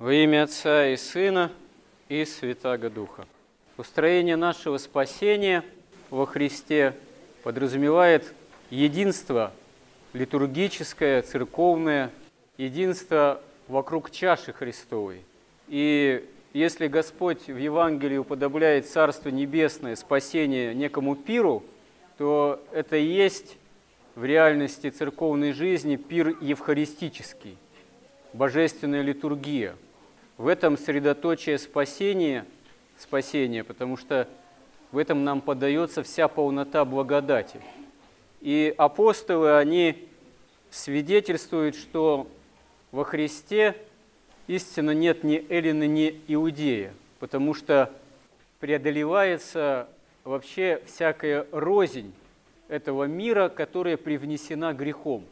Во имя Отца и Сына и Святаго Духа. Устроение нашего спасения во Христе подразумевает единство литургическое, церковное, единство вокруг чаши Христовой. И если Господь в Евангелии уподобляет Царство Небесное, спасение некому пиру, то это и есть в реальности церковной жизни пир евхаристический, божественная литургия – в этом средоточие спасения, спасения, потому что в этом нам подается вся полнота благодати. И апостолы, они свидетельствуют, что во Христе истинно нет ни Эллина, ни Иудея, потому что преодолевается вообще всякая рознь этого мира, которая привнесена грехом.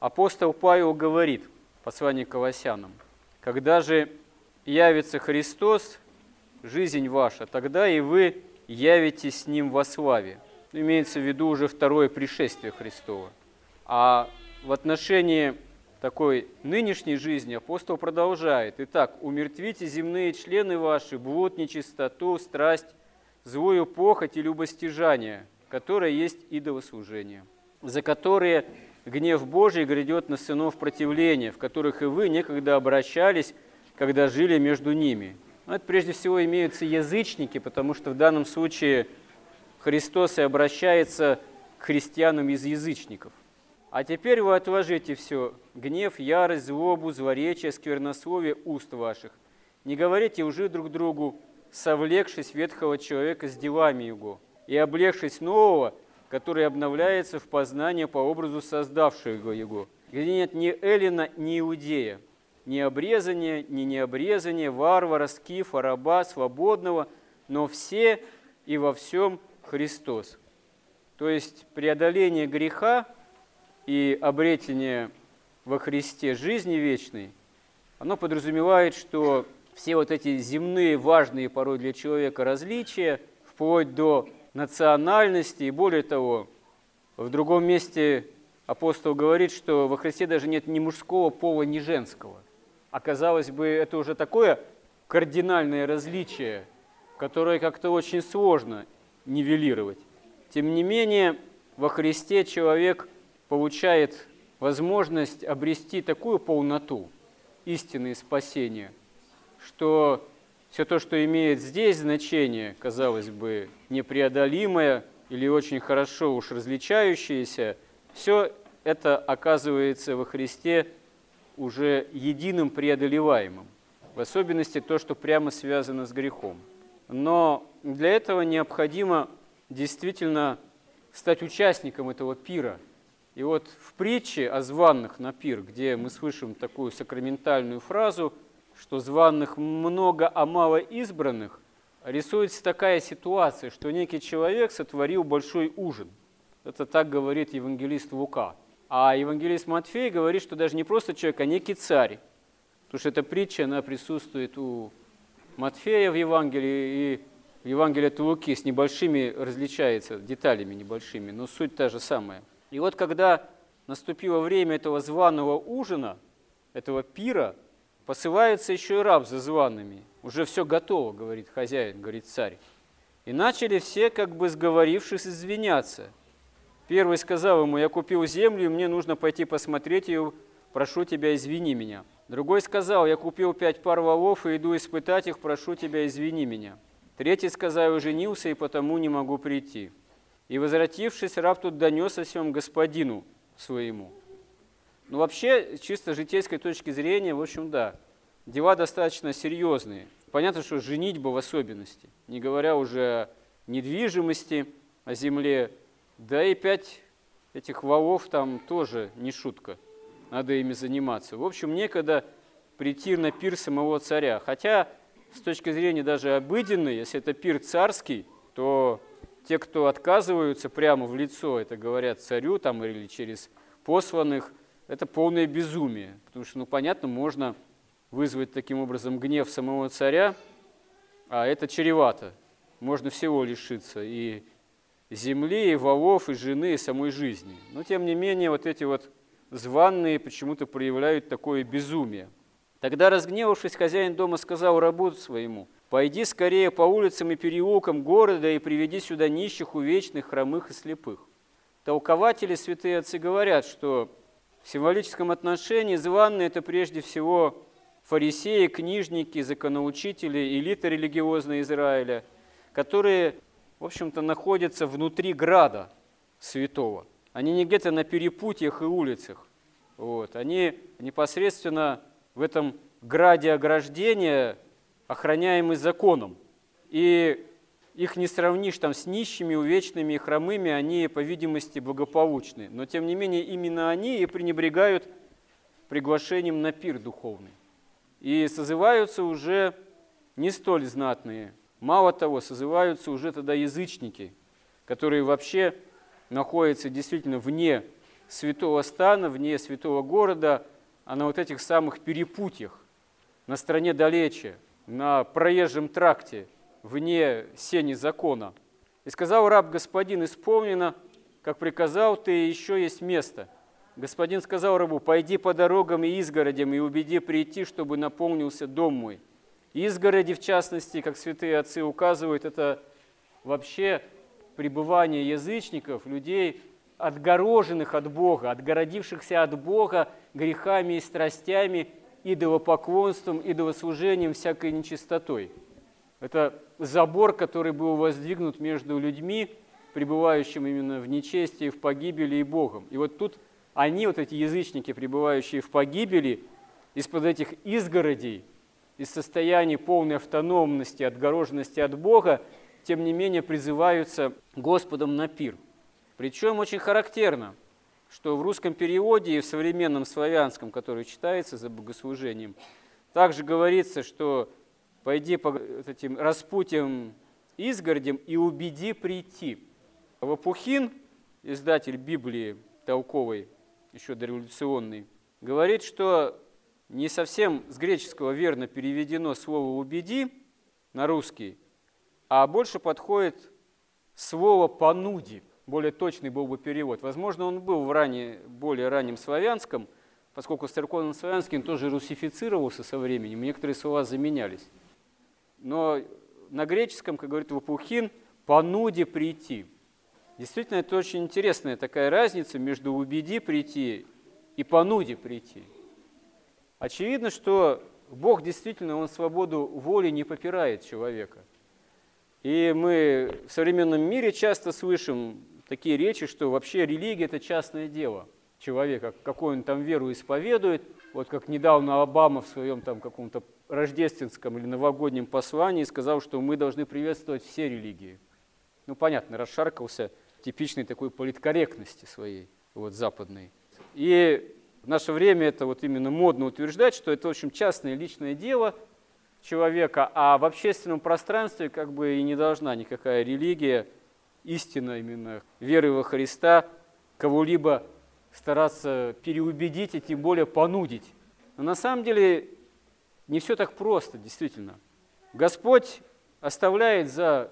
Апостол Павел говорит, послание к Колоссянам, когда же явится Христос, жизнь ваша, тогда и вы явитесь с Ним во славе. Имеется в виду уже второе пришествие Христова. А в отношении такой нынешней жизни апостол продолжает. Итак, умертвите земные члены ваши, блуд, нечистоту, страсть, злую похоть и любостяжание, которое есть идолослужение, за которые гнев Божий грядет на сынов противления, в которых и вы некогда обращались когда жили между ними. Но это прежде всего имеются язычники, потому что в данном случае Христос и обращается к христианам из язычников. А теперь вы отложите все – гнев, ярость, злобу, злоречие, сквернословие уст ваших. Не говорите уже друг другу, совлекшись ветхого человека с делами его, и облегшись нового, который обновляется в познание по образу создавшего его, где нет ни Эллина, ни Иудея, ни обрезание, ни необрезание, варвара, скифа, раба, свободного, но все и во всем Христос. То есть преодоление греха и обретение во Христе жизни вечной, оно подразумевает, что все вот эти земные, важные порой для человека различия, вплоть до национальности и более того, в другом месте апостол говорит, что во Христе даже нет ни мужского пола, ни женского. Оказалось бы, это уже такое кардинальное различие, которое как-то очень сложно нивелировать. Тем не менее, во Христе человек получает возможность обрести такую полноту истины и спасения, что все то, что имеет здесь значение, казалось бы, непреодолимое или очень хорошо уж различающееся, все это оказывается во Христе уже единым преодолеваемым, в особенности то, что прямо связано с грехом. Но для этого необходимо действительно стать участником этого пира. И вот в притче о званных на пир, где мы слышим такую сакраментальную фразу, что званных много, а мало избранных, рисуется такая ситуация, что некий человек сотворил большой ужин. Это так говорит евангелист Лука – а евангелист Матфей говорит, что даже не просто человек, а некий царь. Потому что эта притча, она присутствует у Матфея в Евангелии и в Евангелии от Луки с небольшими различается, деталями небольшими, но суть та же самая. И вот когда наступило время этого званого ужина, этого пира, посылается еще и раб за зваными. Уже все готово, говорит хозяин, говорит царь. И начали все, как бы сговорившись, извиняться – Первый сказал ему, я купил землю, мне нужно пойти посмотреть ее, прошу тебя, извини меня. Другой сказал, я купил пять пар волов и иду испытать их, прошу тебя, извини меня. Третий сказал, я женился, и потому не могу прийти. И, возвратившись, раб тут донес о всем господину своему. Ну, вообще, чисто житейской точки зрения, в общем, да, дела достаточно серьезные. Понятно, что женитьба в особенности, не говоря уже о недвижимости, о земле, да и пять этих валов там тоже не шутка. Надо ими заниматься. В общем, некогда прийти на пир самого царя. Хотя, с точки зрения даже обыденной, если это пир царский, то те, кто отказываются прямо в лицо, это говорят царю там, или через посланных, это полное безумие. Потому что, ну, понятно, можно вызвать таким образом гнев самого царя, а это чревато. Можно всего лишиться и земли, и волов, и жены, и самой жизни. Но, тем не менее, вот эти вот званные почему-то проявляют такое безумие. Тогда, разгневавшись, хозяин дома сказал рабу своему, «Пойди скорее по улицам и переулкам города и приведи сюда нищих, увечных, хромых и слепых». Толкователи, святые отцы, говорят, что в символическом отношении званные – это прежде всего фарисеи, книжники, законоучители, элита религиозная Израиля, которые, в общем-то, находятся внутри града святого. Они не где-то на перепутьях и улицах. Вот. Они непосредственно в этом граде ограждения, охраняемый законом. И их не сравнишь там с нищими, увечными и хромыми, они, по видимости, благополучны. Но, тем не менее, именно они и пренебрегают приглашением на пир духовный. И созываются уже не столь знатные. Мало того, созываются уже тогда язычники, которые вообще находятся действительно вне святого стана, вне святого города, а на вот этих самых перепутьях, на стране далече, на проезжем тракте, вне сени закона. И сказал раб господин, исполнено, как приказал ты, еще есть место. Господин сказал рабу, пойди по дорогам и изгородям и убеди прийти, чтобы наполнился дом мой. Изгороди, в частности, как святые отцы указывают, это вообще пребывание язычников, людей, отгороженных от Бога, отгородившихся от Бога грехами и страстями, идолопоклонством, идолослужением, всякой нечистотой. Это забор, который был воздвигнут между людьми, пребывающими именно в нечестии, в погибели и Богом. И вот тут они, вот эти язычники, пребывающие в погибели, из-под этих изгородей, из состояния полной автономности, отгороженности от Бога, тем не менее призываются Господом на пир – причем очень характерно, что в русском переводе и в современном славянском, который читается за богослужением, также говорится, что пойди по этим распутьям изгородям и убеди прийти. Лопухин, издатель Библии толковой, еще дореволюционный, говорит, что не совсем с греческого верно переведено слово «убеди» на русский, а больше подходит слово «понуди» более точный был бы перевод. Возможно, он был в ранее, более раннем славянском, поскольку с церковным славянским тоже русифицировался со временем, некоторые слова заменялись. Но на греческом, как говорит Вапухин, «понуде прийти». Действительно, это очень интересная такая разница между «убеди прийти» и «понуде прийти». Очевидно, что Бог действительно, Он свободу воли не попирает человека. И мы в современном мире часто слышим такие речи, что вообще религия – это частное дело человека, какую он там веру исповедует. Вот как недавно Обама в своем там каком-то рождественском или новогоднем послании сказал, что мы должны приветствовать все религии. Ну, понятно, расшаркался типичной такой политкорректности своей, вот, западной. И в наше время это вот именно модно утверждать, что это, в общем, частное личное дело человека, а в общественном пространстве как бы и не должна никакая религия истина именно веры во Христа, кого-либо стараться переубедить и тем более понудить. Но на самом деле не все так просто, действительно. Господь оставляет за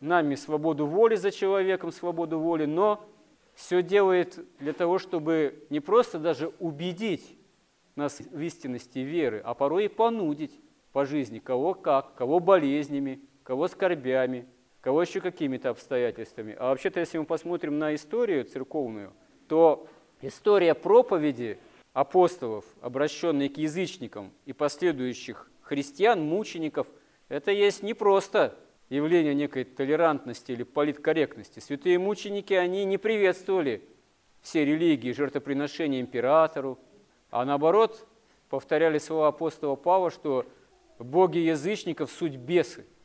нами свободу воли, за человеком свободу воли, но все делает для того, чтобы не просто даже убедить нас в истинности веры, а порой и понудить по жизни, кого как, кого болезнями, кого скорбями, кого еще какими-то обстоятельствами. А вообще-то, если мы посмотрим на историю церковную, то история проповеди апостолов, обращенной к язычникам и последующих христиан, мучеников, это есть не просто явление некой толерантности или политкорректности. Святые мученики, они не приветствовали все религии, жертвоприношения императору, а наоборот повторяли слова апостола Павла, что боги язычников – суть бесы –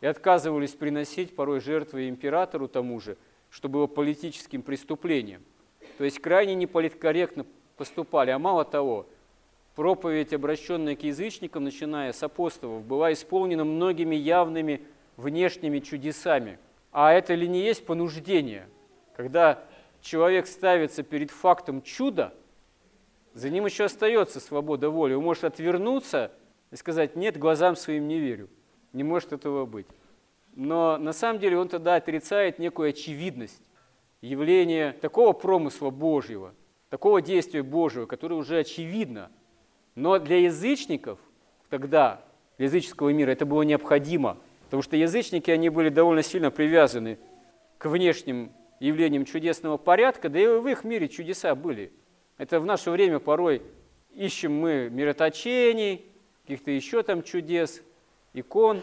и отказывались приносить порой жертвы императору тому же, что было политическим преступлением. То есть крайне неполиткорректно поступали. А мало того, проповедь, обращенная к язычникам, начиная с апостолов, была исполнена многими явными внешними чудесами. А это ли не есть понуждение? Когда человек ставится перед фактом чуда, за ним еще остается свобода воли. Он может отвернуться и сказать, нет, глазам своим не верю. Не может этого быть. Но на самом деле он тогда отрицает некую очевидность явления такого промысла Божьего, такого действия Божьего, которое уже очевидно Но для язычников тогда, для языческого мира, это было необходимо, потому что язычники, они были довольно сильно привязаны к внешним явлениям чудесного порядка, да и в их мире чудеса были. Это в наше время порой ищем мы мироточений, каких-то еще там чудес, икон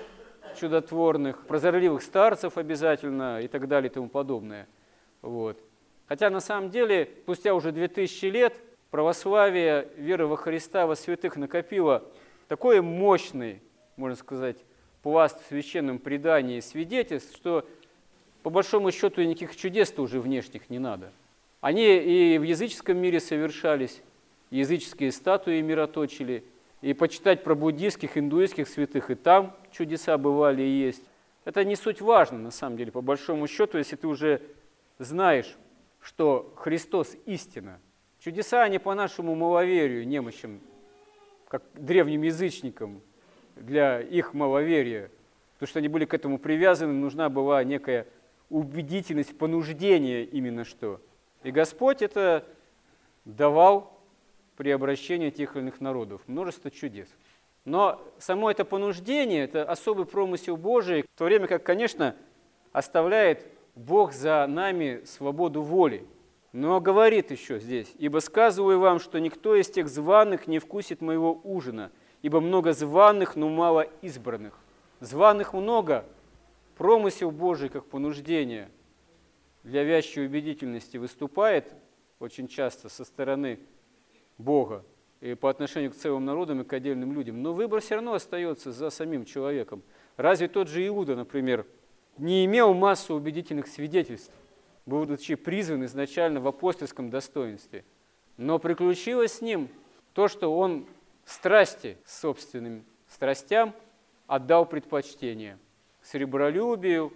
чудотворных, прозорливых старцев обязательно и так далее и тому подобное. Вот. Хотя на самом деле, спустя уже 2000 лет, православие, вера во Христа, во святых накопило такой мощный, можно сказать, пласт в священном предании свидетельств, что по большому счету никаких чудес-то уже внешних не надо. Они и в языческом мире совершались, языческие статуи мироточили, и почитать про буддийских, индуистских святых, и там чудеса бывали и есть. Это не суть важно, на самом деле, по большому счету, если ты уже знаешь, что Христос истина. Чудеса, они по нашему маловерию, немощам, как древним язычникам, для их маловерия, потому что они были к этому привязаны, нужна была некая убедительность, понуждение именно что. И Господь это давал при обращении тех или иных народов. Множество чудес. Но само это понуждение, это особый промысел Божий, в то время как, конечно, оставляет Бог за нами свободу воли. Но говорит еще здесь, «Ибо сказываю вам, что никто из тех званых не вкусит моего ужина, ибо много званых, но мало избранных». Званых много, промысел Божий как понуждение для вящей убедительности выступает очень часто со стороны Бога и по отношению к целым народам и к отдельным людям. Но выбор все равно остается за самим человеком. Разве тот же Иуда, например, не имел массу убедительных свидетельств, будучи призван изначально в апостольском достоинстве. Но приключилось с ним то, что он страсти, собственным страстям, отдал предпочтение. Сребролюбию,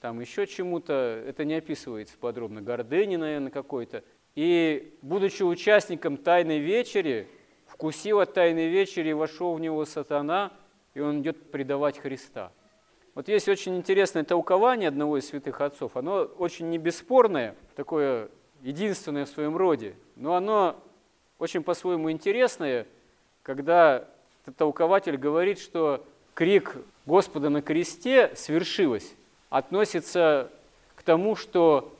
там еще чему-то, это не описывается подробно, гордыни, наверное, какой-то. И, будучи участником Тайной Вечери, вкусил от Тайной Вечери, вошел в него сатана, и он идет предавать Христа. Вот есть очень интересное толкование одного из святых отцов. Оно очень не бесспорное, такое единственное в своем роде, но оно очень по-своему интересное, когда толкователь говорит, что крик Господа на кресте свершилось, относится к тому, что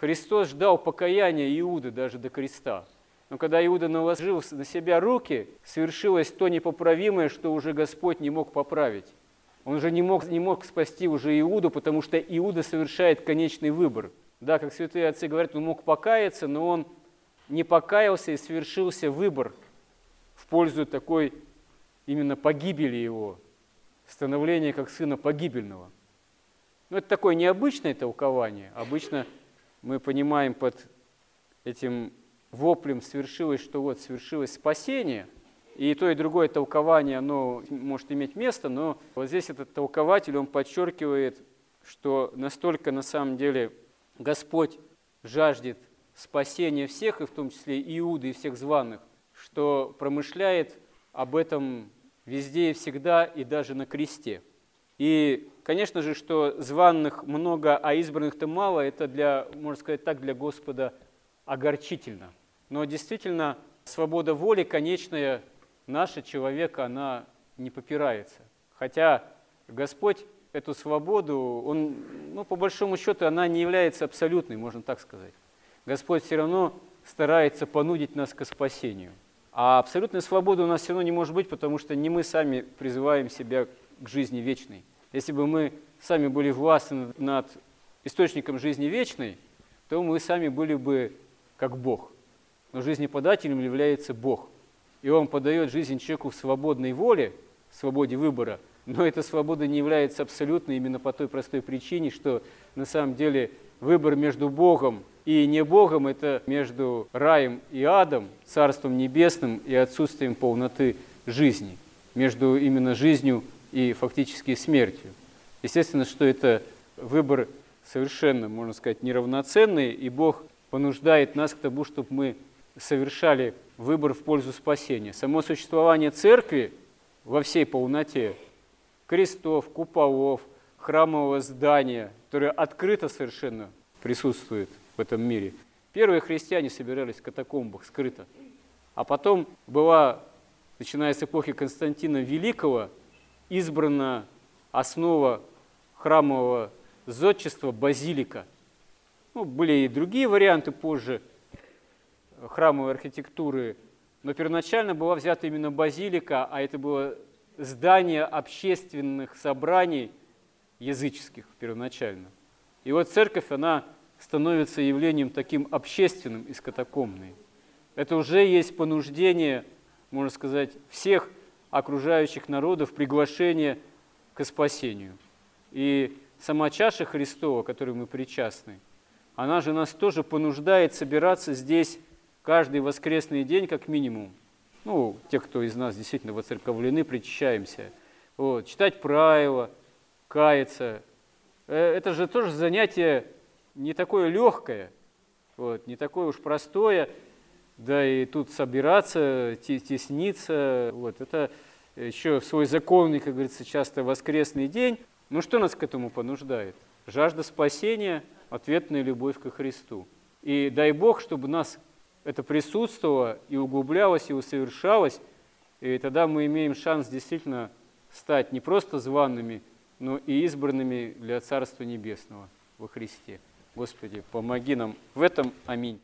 Христос ждал покаяния Иуды даже до креста. Но когда Иуда наложил на себя руки, свершилось то непоправимое, что уже Господь не мог поправить. Он уже не мог, не мог спасти уже Иуду, потому что Иуда совершает конечный выбор. Да, как святые отцы говорят, он мог покаяться, но он не покаялся и совершился выбор в пользу такой именно погибели его, становления как сына погибельного. Ну, это такое необычное толкование. Обычно мы понимаем под этим воплем свершилось, что вот свершилось спасение – и то, и другое толкование, оно может иметь место, но вот здесь этот толкователь, он подчеркивает, что настолько на самом деле Господь жаждет спасения всех, и в том числе Иуды и всех званых, что промышляет об этом везде и всегда, и даже на кресте. И, конечно же, что званных много, а избранных-то мало, это для, можно сказать так, для Господа огорчительно. Но действительно, свобода воли конечная наша человека, она не попирается. Хотя Господь эту свободу, он, ну, по большому счету, она не является абсолютной, можно так сказать. Господь все равно старается понудить нас к спасению. А абсолютной свободы у нас все равно не может быть, потому что не мы сами призываем себя к жизни вечной. Если бы мы сами были властны над источником жизни вечной, то мы сами были бы как Бог. Но жизнеподателем является Бог – и он подает жизнь человеку в свободной воле, в свободе выбора, но эта свобода не является абсолютной именно по той простой причине, что на самом деле выбор между Богом и не Богом – это между раем и адом, Царством Небесным и отсутствием полноты жизни, между именно жизнью и фактически смертью. Естественно, что это выбор совершенно, можно сказать, неравноценный, и Бог понуждает нас к тому, чтобы мы совершали выбор в пользу спасения. Само существование церкви во всей полноте, крестов, куполов, храмового здания, которое открыто совершенно присутствует в этом мире. Первые христиане собирались в катакомбах скрыто. А потом была начиная с эпохи Константина Великого, избрана основа храмового зодчества базилика. Ну, были и другие варианты позже храмовой архитектуры, но первоначально была взята именно базилика, а это было здание общественных собраний языческих первоначально. И вот церковь, она становится явлением таким общественным из катакомной. Это уже есть понуждение, можно сказать, всех окружающих народов, приглашение к спасению. И сама чаша Христова, которой мы причастны, она же нас тоже понуждает собираться здесь каждый воскресный день как минимум. Ну, те, кто из нас действительно воцерковлены, причащаемся. Вот, читать правила, каяться. Э, это же тоже занятие не такое легкое, вот, не такое уж простое, да и тут собираться, тесниться, вот, это еще свой законный, как говорится, часто воскресный день. Ну что нас к этому понуждает? Жажда спасения, ответная любовь ко Христу. И дай Бог, чтобы нас это присутствовало и углублялось, и усовершалось, и тогда мы имеем шанс действительно стать не просто званными, но и избранными для Царства Небесного во Христе. Господи, помоги нам в этом. Аминь.